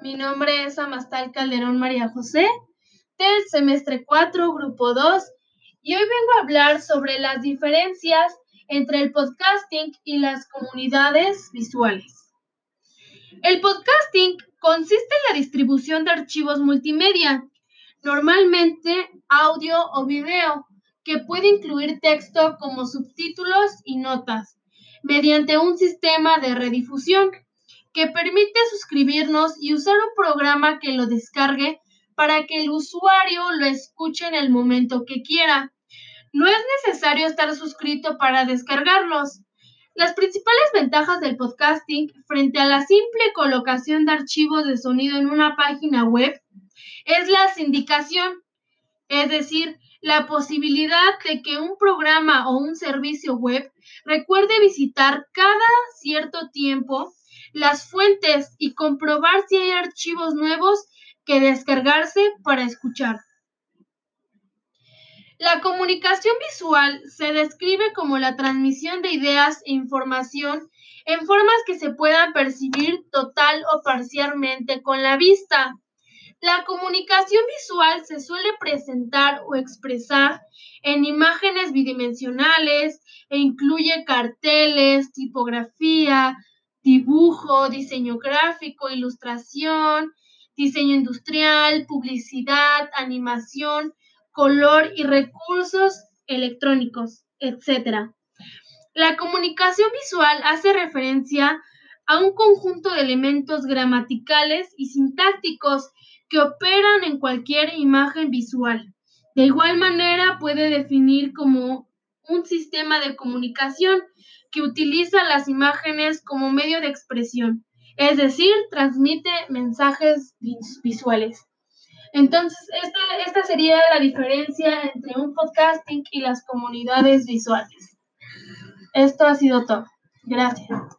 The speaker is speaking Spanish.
mi nombre es Amastal Calderón María José, del semestre 4, grupo 2, y hoy vengo a hablar sobre las diferencias entre el podcasting y las comunidades visuales. El podcasting consiste en la distribución de archivos multimedia, normalmente audio o video, que puede incluir texto como subtítulos y notas, mediante un sistema de redifusión que permite suscribirnos y usar un programa que lo descargue para que el usuario lo escuche en el momento que quiera. No es necesario estar suscrito para descargarlos. Las principales ventajas del podcasting frente a la simple colocación de archivos de sonido en una página web es la sindicación, es decir, la posibilidad de que un programa o un servicio web recuerde visitar cada cierto tiempo las fuentes y comprobar si hay archivos nuevos que descargarse para escuchar. La comunicación visual se describe como la transmisión de ideas e información en formas que se puedan percibir total o parcialmente con la vista. La comunicación visual se suele presentar o expresar en imágenes bidimensionales e incluye carteles, tipografía, dibujo, diseño gráfico, ilustración, diseño industrial, publicidad, animación, color y recursos electrónicos, etc. La comunicación visual hace referencia a un conjunto de elementos gramaticales y sintácticos que operan en cualquier imagen visual. De igual manera puede definir como un sistema de comunicación que utiliza las imágenes como medio de expresión, es decir, transmite mensajes visuales. Entonces, esta, esta sería la diferencia entre un podcasting y las comunidades visuales. Esto ha sido todo. Gracias.